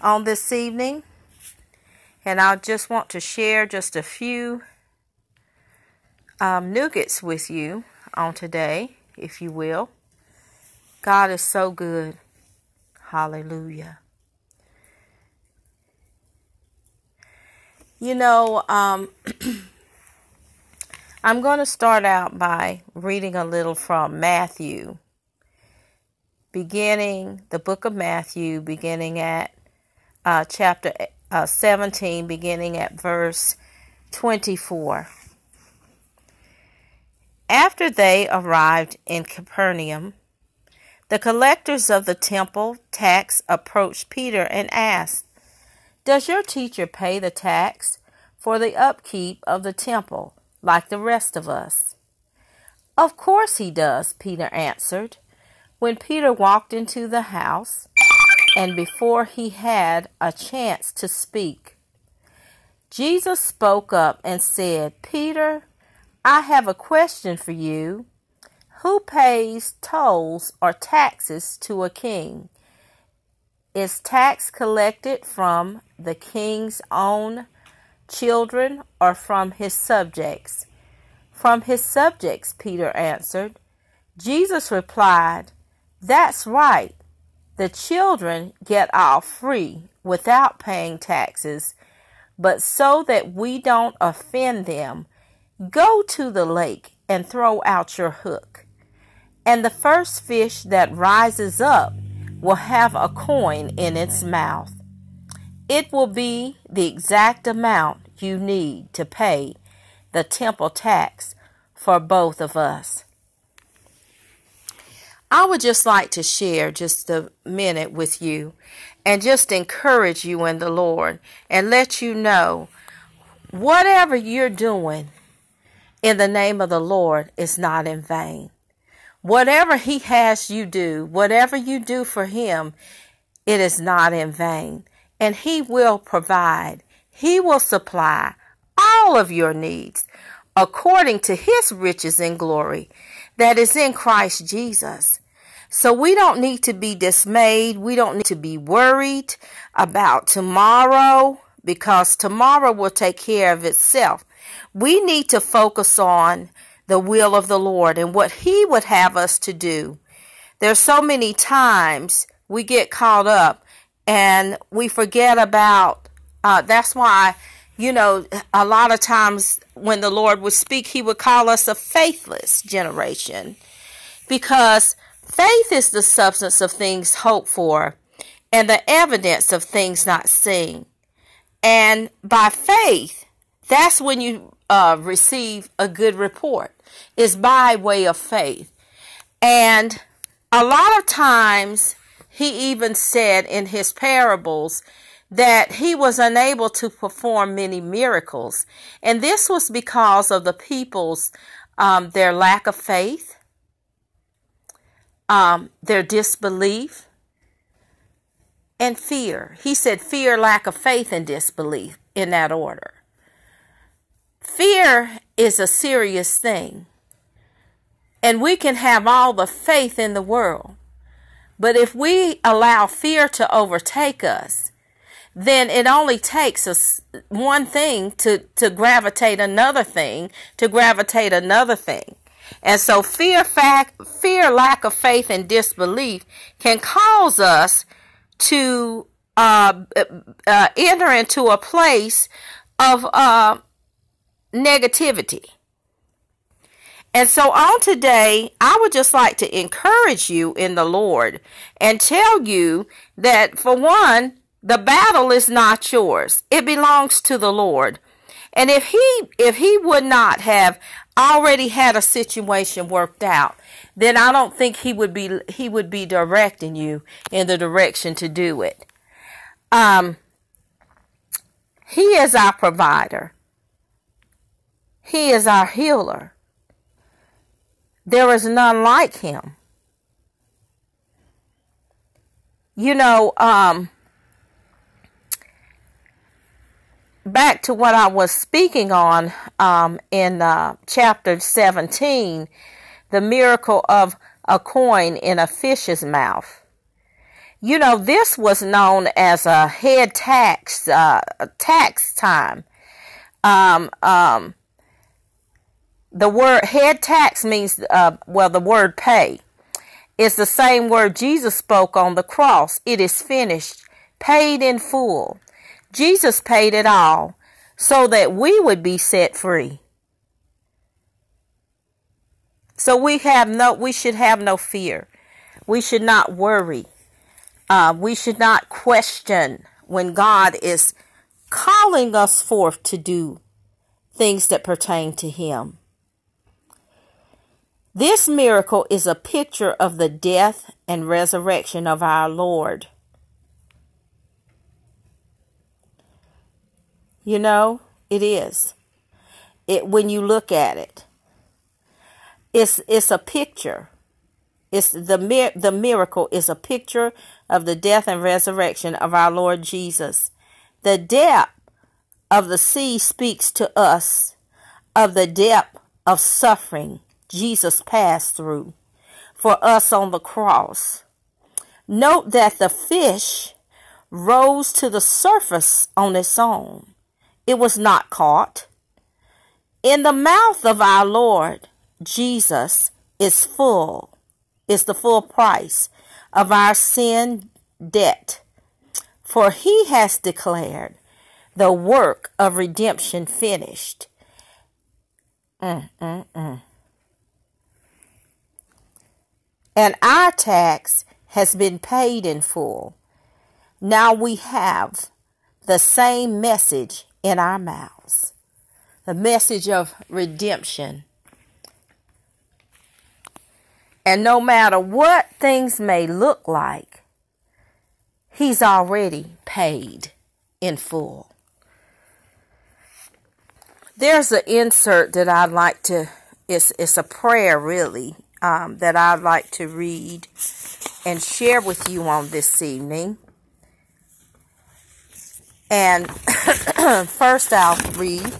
on this evening, and I just want to share just a few um, nuggets with you on today, if you will. God is so good. Hallelujah. You know, um, I'm going to start out by reading a little from Matthew, beginning the book of Matthew, beginning at uh, chapter uh, 17, beginning at verse 24. After they arrived in Capernaum, the collectors of the temple tax approached Peter and asked, Does your teacher pay the tax for the upkeep of the temple? like the rest of us. Of course he does, Peter answered. When Peter walked into the house, and before he had a chance to speak, Jesus spoke up and said, Peter, I have a question for you. Who pays tolls or taxes to a king? Is tax collected from the king's own children, or from his subjects? From his subjects, Peter answered. Jesus replied, That's right. The children get off free without paying taxes, but so that we don't offend them, go to the lake and throw out your hook. And the first fish that rises up will have a coin in its mouth. It will be the exact amount you need to pay the temple tax for both of us. I would just like to share just a minute with you and just encourage you in the Lord and let you know whatever you're doing in the name of the Lord is not in vain. Whatever He has you do, whatever you do for Him, it is not in vain and He will provide. He will supply all of your needs according to His riches and glory that is in Christ Jesus. So we don't need to be dismayed. We don't need to be worried about tomorrow because tomorrow will take care of itself. We need to focus on the will of the Lord and what He would have us to do. There's so many times we get caught up and we forget about uh, that's why you know a lot of times when the lord would speak he would call us a faithless generation. Because faith is the substance of things hoped for and the evidence of things not seen. And by faith that's when you uh, receive a good report. Is by way of faith. And a lot of times he even said in his parables that he was unable to perform many miracles. And this was because of the people's um, their lack of faith, um, their disbelief, and fear. He said fear, lack of faith, and disbelief in that order. Fear is a serious thing. And we can have all the faith in the world. But if we allow fear to overtake us, then it only takes us one thing to, to gravitate another thing, to gravitate another thing. And so fear, fact, fear, lack of faith, and disbelief can cause us to uh, uh, enter into a place of uh, negativity. And so on today, I would just like to encourage you in the Lord and tell you that for one, the battle is not yours. It belongs to the Lord. And if he if he would not have already had a situation worked out, then I don't think he would be he would be directing you in the direction to do it. Um he is our provider. He is our healer. There is none like him. You know, um, back to what I was speaking on um, in uh, chapter 17, the miracle of a coin in a fish's mouth. You know, this was known as a head tax, uh, tax time. Um, um, the word head tax means, uh, well, the word pay. It's the same word Jesus spoke on the cross. It is finished, paid in full. Jesus paid it all so that we would be set free. So we have no, we should have no fear. We should not worry. Uh, we should not question when God is calling us forth to do things that pertain to Him. This miracle is a picture of the death and resurrection of our Lord. You know, it is. It when you look at it. It's it's a picture it's the the miracle is a picture of the death and resurrection of our Lord Jesus. The depth of the sea speaks to us of the depth of suffering Jesus passed through for us on the cross. Note that the fish rose to the surface on its own. It was not caught. In the mouth of our Lord Jesus is full is the full price of our sin debt. For he has declared the work of redemption finished. Mm, mm, mm. And our tax has been paid in full. Now we have the same message in our mouths the message of redemption and no matter what things may look like, He's already paid in full. There's an insert that I'd like to, it's, it's a prayer really, um, that I'd like to read and share with you on this evening. And first I'll read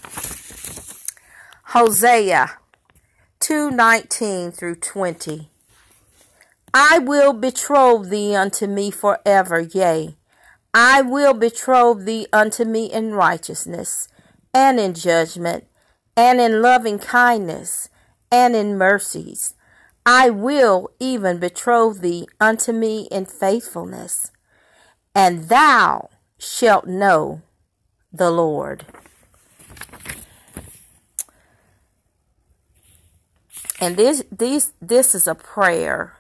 Hosea 2:19 through 20. I will betroth thee unto me forever, yea, I will betroth thee unto me in righteousness, and in judgment, and in loving kindness, and in mercies. I will even betroth thee unto me in faithfulness, and thou shalt know the Lord. And this, this, this is a prayer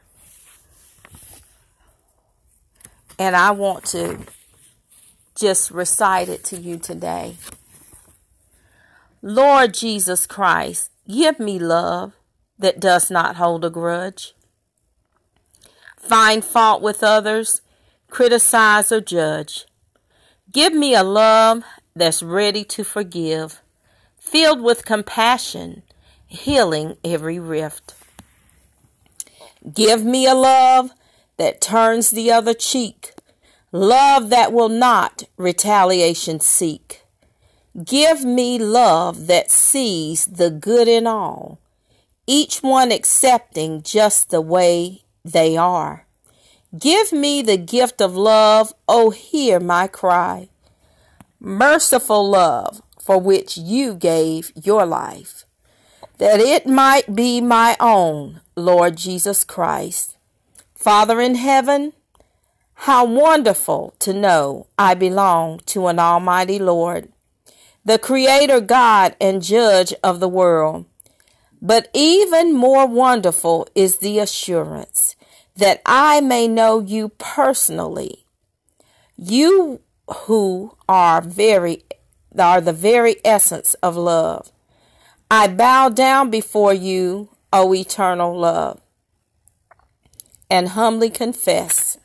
And I want to just recite it to you today. Lord Jesus Christ, give me love that does not hold a grudge. Find fault with others, criticize or judge. Give me a love that's ready to forgive, filled with compassion, healing every rift. Give me a love that turns the other cheek, love that will not retaliation seek. Give me love that sees the good in all, each one accepting just the way they are. Give me the gift of love, oh, hear my cry. Merciful love for which you gave your life, that it might be my own, Lord Jesus Christ. Father in heaven, how wonderful to know I belong to an Almighty Lord, the Creator God and Judge of the world. But even more wonderful is the assurance that I may know you personally. You who are very are the very essence of love. I bow down before you, O eternal love and humbly confess.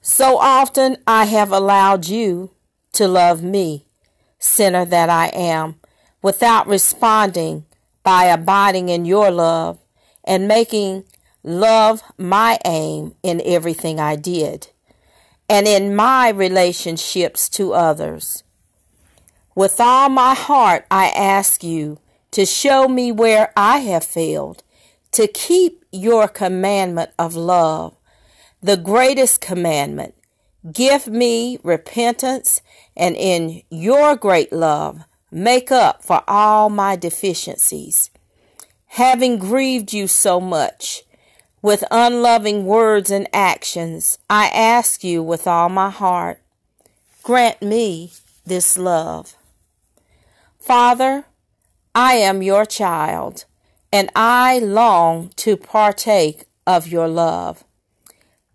So often I have allowed you to love me, sinner that I am, without responding by abiding in your love and making love my aim in everything I did and in my relationships to others. With all my heart, I ask you to show me where I have failed, to keep your commandment of love, the greatest commandment. Give me repentance, and in your great love, make up for all my deficiencies. Having grieved you so much with unloving words and actions, I ask you with all my heart, grant me this love. Father, I am your child, and I long to partake of your love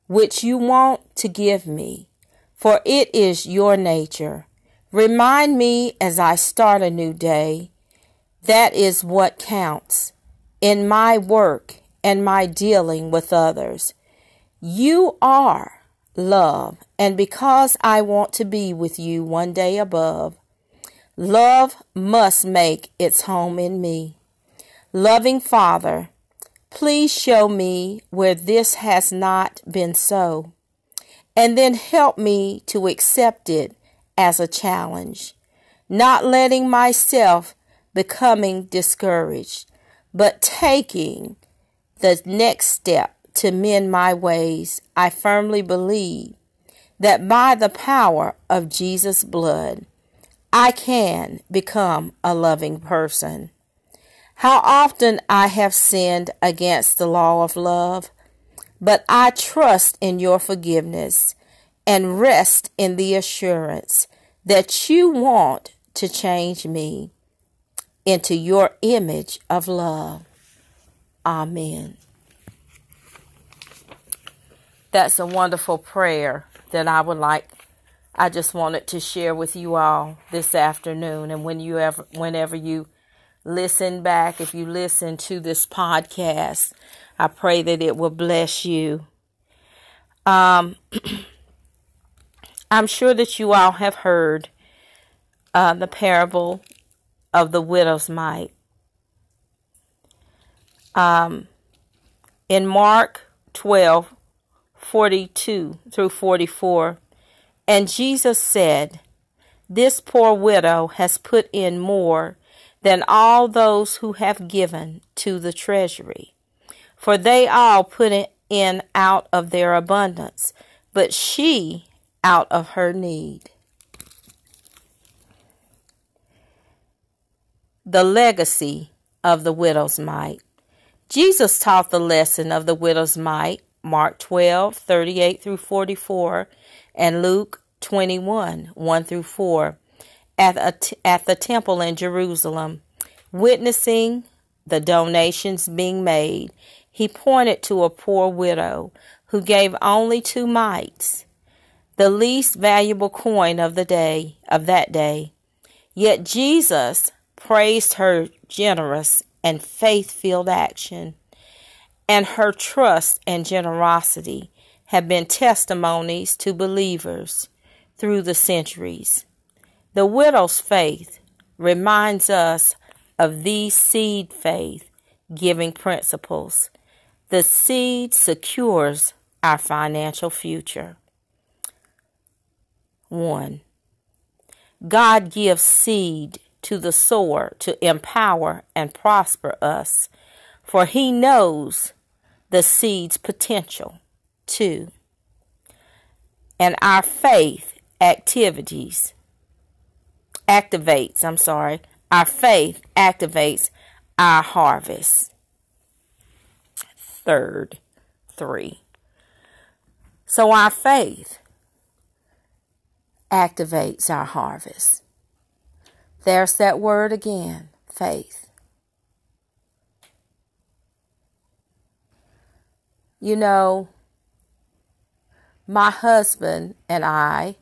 which you want to give me, for it is your nature. Remind me as I start a new day. That is what counts in my work and my dealing with others. You are love, and because I want to be with you one day above, love must make its home in me. Loving Father, Please show me where this has not been so, and then help me to accept it as a challenge, not letting myself becoming discouraged, but taking the next step to mend my ways. I firmly believe that by the power of Jesus' blood, I can become a loving person. How often I have sinned against the law of love, but I trust in your forgiveness and rest in the assurance that you want to change me into your image of love. Amen. That's a wonderful prayer that I would like I just wanted to share with you all this afternoon and when you ever whenever you listen back, if you listen to this podcast, I pray that it will bless you. Um, I'm sure that you all have heard uh, the parable of the widow's mite. Um, in Mark 12, 42 through 44, and Jesus said, This poor widow has put in more than all those who have given to the treasury. For they all put in out of their abundance, but she out of her need. The legacy of the widow's mite. Jesus taught the lesson of the widow's mite, Mark 12, 38 through 44, and Luke 21, 1 through 4 at, at the temple in Jerusalem, witnessing the donations being made, he pointed to a poor widow who gave only two mites, the least valuable coin of the day of that day. Yet Jesus praised her generous and faith-filled action, and her trust and generosity have been testimonies to believers through the centuries. The widow's faith reminds us of these seed faith giving principles. The seed secures our financial future. 1. God gives seed to the sower to empower and prosper us, for he knows the seed's potential. too. And our faith activities activates, I'm sorry, our faith activates our harvest. Third, three. So our faith activates our harvest. There's that word again faith. You know, my husband and I,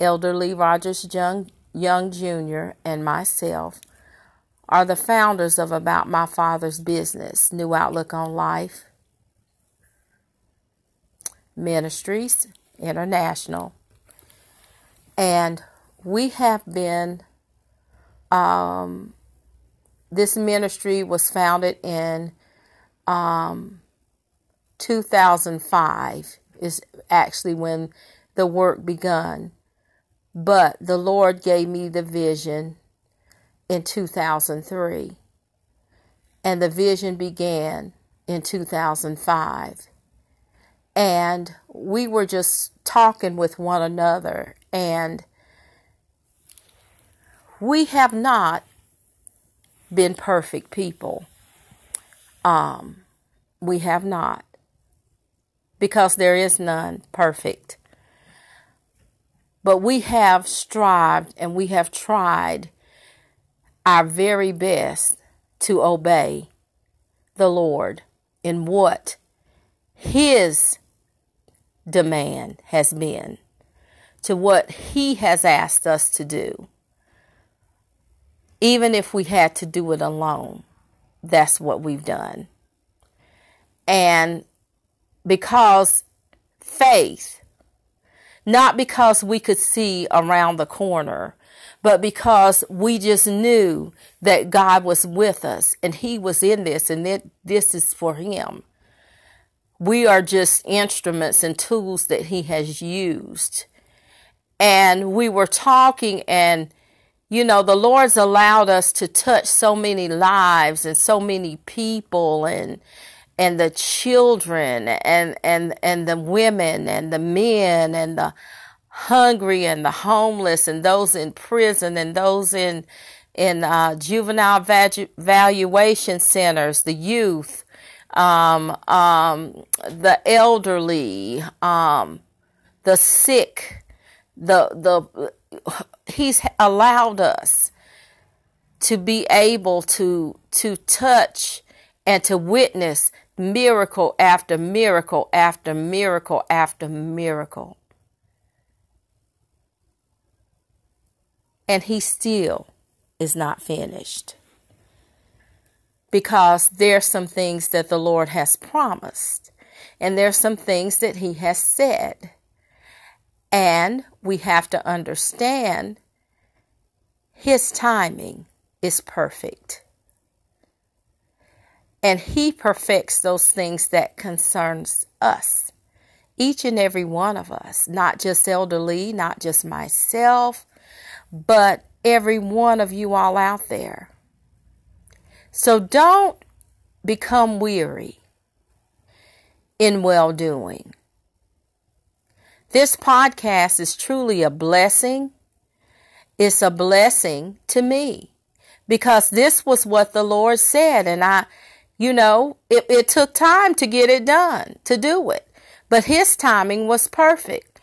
Elder Lee Rogers Young Young Jr., and myself are the founders of About My Father's Business, New Outlook on Life Ministries International. And we have been, um, this ministry was founded in um, 2005, is actually when the work begun. But the Lord gave me the vision in 2003. And the vision began in 2005. and we were just talking with one another, and we have not been perfect people. Um, we have not, because there is none perfect. But we have strived and we have tried our very best to obey the Lord in what His demand has been, to what He has asked us to do. Even if we had to do it alone, that's what we've done. And because faith, not because we could see around the corner, but because we just knew that God was with us and He was in this and that this is for Him. We are just instruments and tools that He has used. And we were talking, and you know, the Lord's allowed us to touch so many lives and so many people and and the children and and and the women and the men and the hungry and the homeless and those in prison and those in in uh, juvenile valu- valuation centers, the youth, um, um, the elderly, um, the sick, the the he's allowed us to be able to to touch and to witness miracle after miracle after miracle after miracle. and he still is not finished. Because there's some things that the Lord has promised, and there's some things that he has said. And we have to understand his timing is perfect. And he perfects those things that concerns us. Each and every one of us, not just Elder Lee, not just myself, but every one of you all out there. So don't become weary in well doing. This podcast is truly a blessing. It's a blessing to me because this was what the Lord said. And I, you know, it, it took time to get it done, to do it. But His timing was perfect.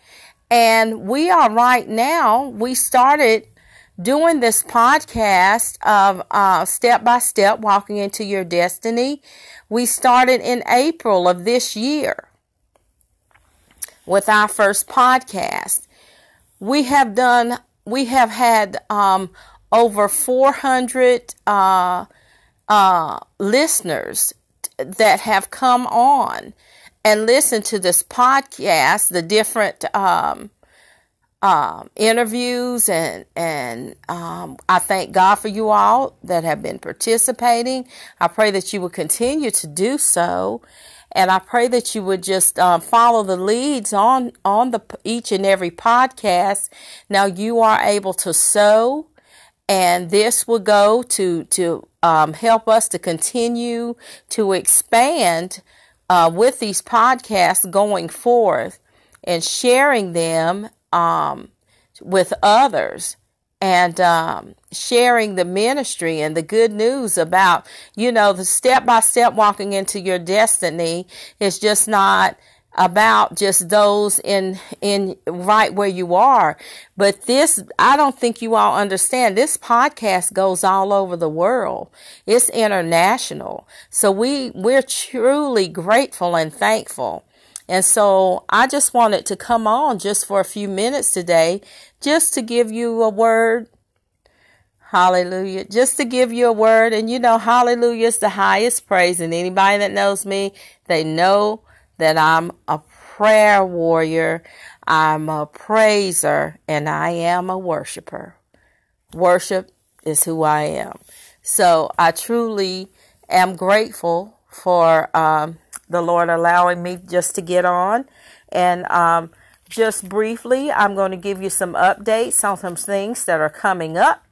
And we are right now, we started doing this podcast of uh, step by step walking into your destiny. We started in April of this year with our first podcast. We have done, we have had um, over 400 uh, uh, listeners that have come on and listen to this podcast, the different um, um, interviews, and and um, I thank God for you all that have been participating. I pray that you will continue to do so, and I pray that you would just um, follow the leads on on the each and every podcast. Now you are able to sow, and this will go to to um, help us to continue to expand uh, with these podcasts going forth and sharing them um, with others and um, sharing the ministry and the good news about, you know, the step by step walking into your destiny is just not about just those in in right where you are. But this i don't think you all understand. This podcast goes all over the world. It's international. So we we're truly grateful and thankful and so i just wanted to come on just for a few minutes today just to give you a word Hallelujah. Just to give you a word. And you know, hallelujah is the highest praise. And anybody that knows me, they know that I'm a prayer warrior, I'm a praiser, and I am a worshiper. Worship is who I am. So I truly am grateful for um, the Lord allowing me just to get on. And um, just briefly, I'm going to give you some updates on some things that are coming up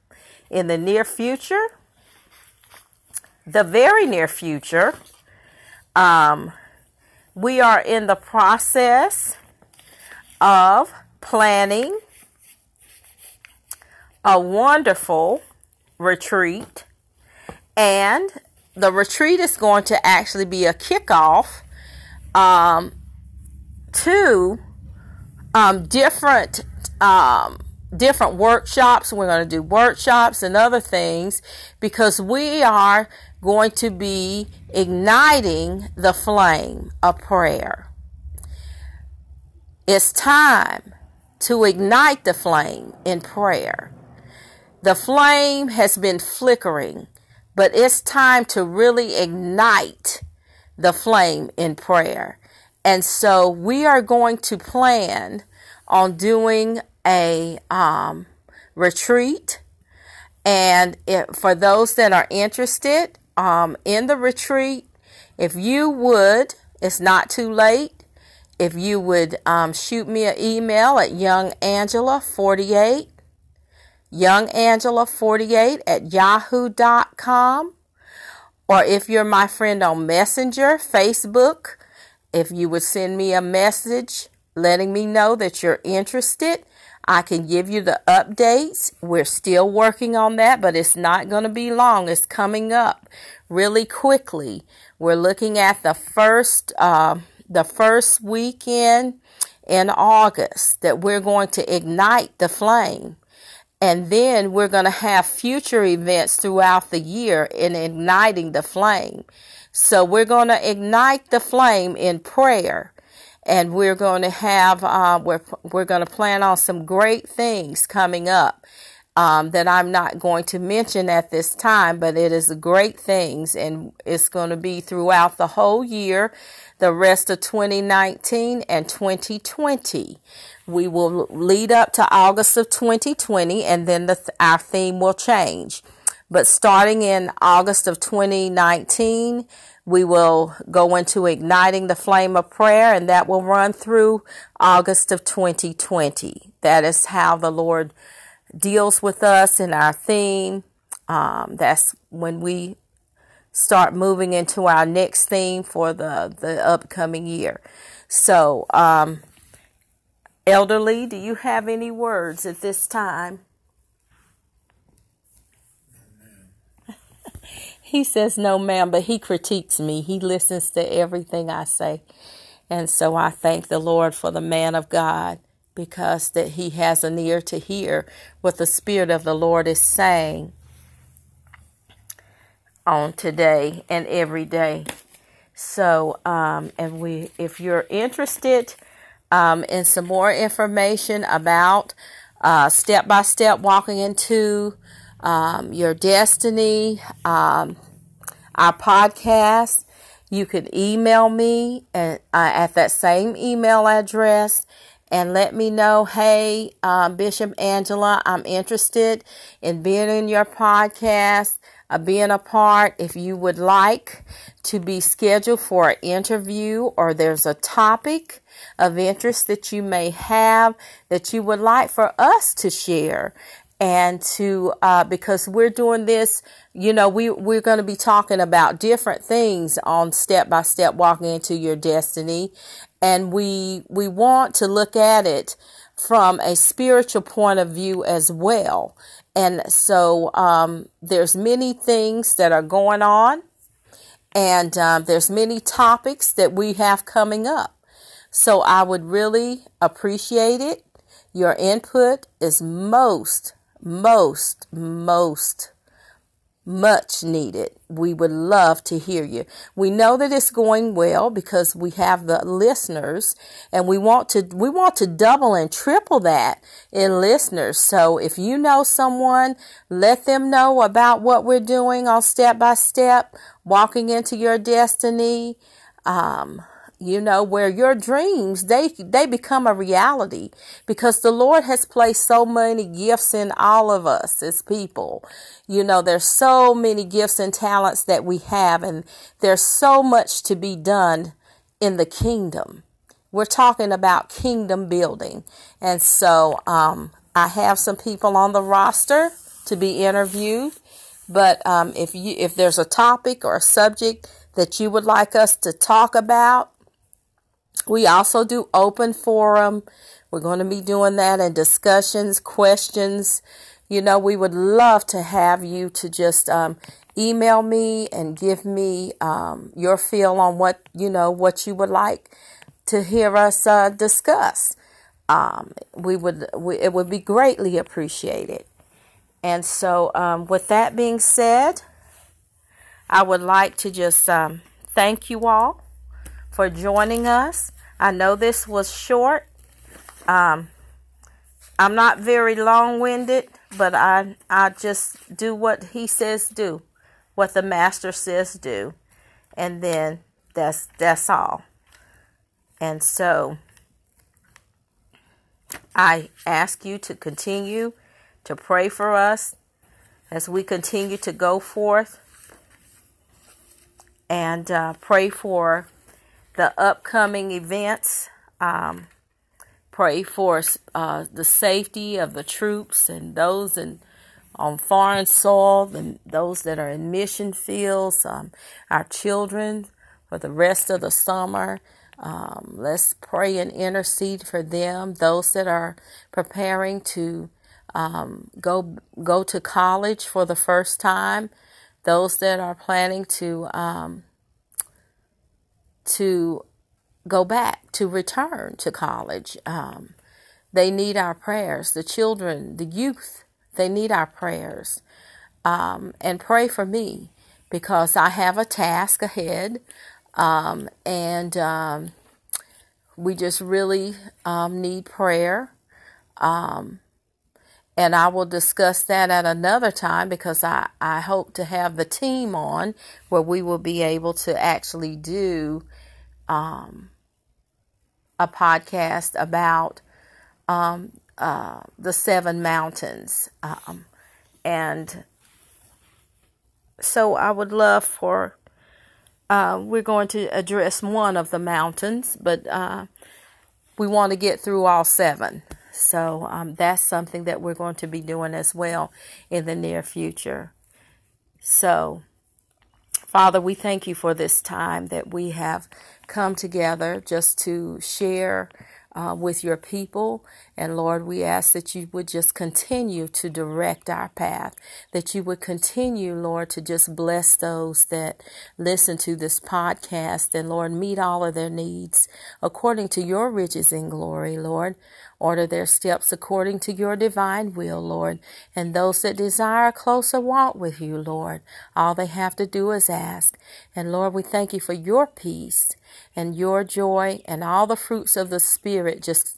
in the near future. The very near future. Um, we are in the process of planning a wonderful retreat. And the retreat is going to actually be a kickoff um, to um, different um, different workshops. We're going to do workshops and other things because we are going to be igniting the flame of prayer. It's time to ignite the flame in prayer. The flame has been flickering, but it's time to really ignite the flame in prayer. And so we are going to plan on doing a um, retreat. And for those that are interested um, in the retreat, if you would, it's not too late. If you would um, shoot me an email at youngangela48, youngangela48 at yahoo.com, or if you're my friend on Messenger, Facebook, if you would send me a message letting me know that you're interested, I can give you the updates. We're still working on that, but it's not going to be long. It's coming up really quickly. We're looking at the first uh, the first weekend in August that we're going to ignite the flame. And then we're going to have future events throughout the year in igniting the flame. So we're going to ignite the flame in prayer. And we're going to have, uh, we're, we're going to plan on some great things coming up um, that I'm not going to mention at this time, but it is great things and it's going to be throughout the whole year, the rest of 2019 and 2020. We will lead up to August of 2020 and then the, our theme will change. But starting in August of 2019, we will go into igniting the flame of prayer and that will run through August of 2020. That is how the Lord deals with us in our theme. Um, that's when we start moving into our next theme for the, the upcoming year. So, um, Elder Lee, do you have any words at this time? he says no, ma'am, but he critiques me. He listens to everything I say. And so I thank the Lord for the man of God because that he has an ear to hear what the Spirit of the Lord is saying on today and every day. So, um, and we, if you're interested um, and some more information about step by step walking into um, your destiny, um, our podcast, you can email me at, uh, at that same email address and let me know hey, um, Bishop Angela, I'm interested in being in your podcast uh, being a part. If you would like to be scheduled for an interview or there's a topic of interest that you may have that you would like for us to share and to uh, because we're doing this you know we we're going to be talking about different things on step by step walking into your destiny and we we want to look at it from a spiritual point of view as well and so um, there's many things that are going on, and um, there's many topics that we have coming up. So I would really appreciate it. Your input is most, most, most much needed. We would love to hear you. We know that it's going well because we have the listeners and we want to we want to double and triple that in listeners. So if you know someone, let them know about what we're doing on step by step, walking into your destiny. Um, you know where your dreams they they become a reality because the lord has placed so many gifts in all of us as people. You know there's so many gifts and talents that we have and there's so much to be done in the kingdom. We're talking about kingdom building. And so um, i have some people on the roster to be interviewed but um, if you if there's a topic or a subject that you would like us to talk about We also do open forum. We're going to be doing that and discussions, questions. You know, we would love to have you to just um, email me and give me um, your feel on what you know what you would like to hear us uh, discuss. Um, we would we, it would be greatly appreciated. And so, um, with that being said, I would like to just um, thank you all for joining us. I know this was short. Um, I'm not very long winded, but I, I just do what he says do, what the master says do. And then that's, that's all. And so I ask you to continue to pray for us as we continue to go forth and uh, pray for the upcoming events. Um, pray for uh, the safety of the troops and those in, on foreign soil and those that are in mission fields, um, our children for the rest of the summer. Um, let's pray and intercede for them, those that are preparing to um, go go to college for the first time, those that are planning to um, to go back, to return to college. Um, they need our prayers. The children, the youth, they need our prayers. Um, and pray for me because I have a task ahead. Um, and um, we just really um, need prayer. Um, and I will discuss that at another time because I, I hope to have the team on where we will be able to actually do um, a podcast about um, uh, the seven mountains. Um, and so I would love for, uh, we're going to address one of the mountains, but uh, we want to get through all seven. So um, that's something that we're going to be doing as well in the near future. So, Father, we thank you for this time that we have come together just to share uh, with your people. And Lord, we ask that you would just continue to direct our path, that you would continue, Lord, to just bless those that listen to this podcast. And Lord, meet all of their needs according to your riches in glory, Lord. Order their steps according to your divine will, Lord. And those that desire a closer walk with you, Lord, all they have to do is ask. And Lord, we thank you for your peace and your joy and all the fruits of the Spirit just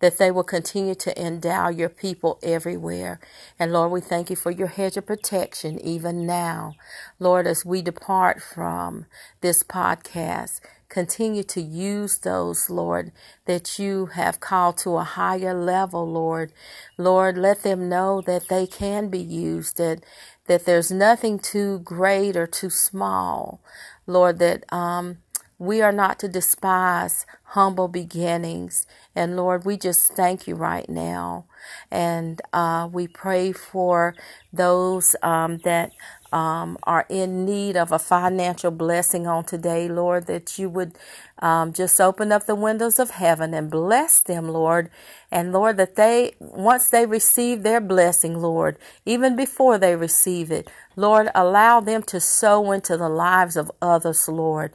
that they will continue to endow your people everywhere. And Lord, we thank you for your hedge of protection even now. Lord, as we depart from this podcast, continue to use those, Lord, that you have called to a higher level, Lord. Lord, let them know that they can be used, that that there's nothing too great or too small. Lord, that um we are not to despise humble beginnings. And Lord, we just thank you right now. And uh, we pray for those um, that um, are in need of a financial blessing on today, Lord, that you would um, just open up the windows of heaven and bless them, Lord. And Lord, that they, once they receive their blessing, Lord, even before they receive it, Lord, allow them to sow into the lives of others, Lord.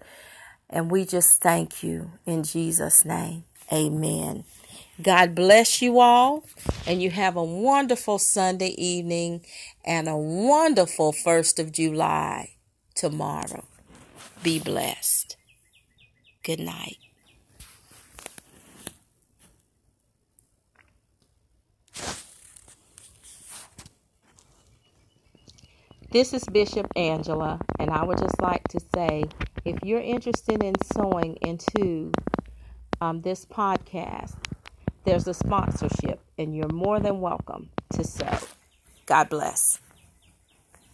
And we just thank you in Jesus' name. Amen. God bless you all, and you have a wonderful Sunday evening and a wonderful 1st of July tomorrow. Be blessed. Good night. This is Bishop Angela, and I would just like to say if you're interested in sowing into um, this podcast, there's a sponsorship, and you're more than welcome to sow. God bless.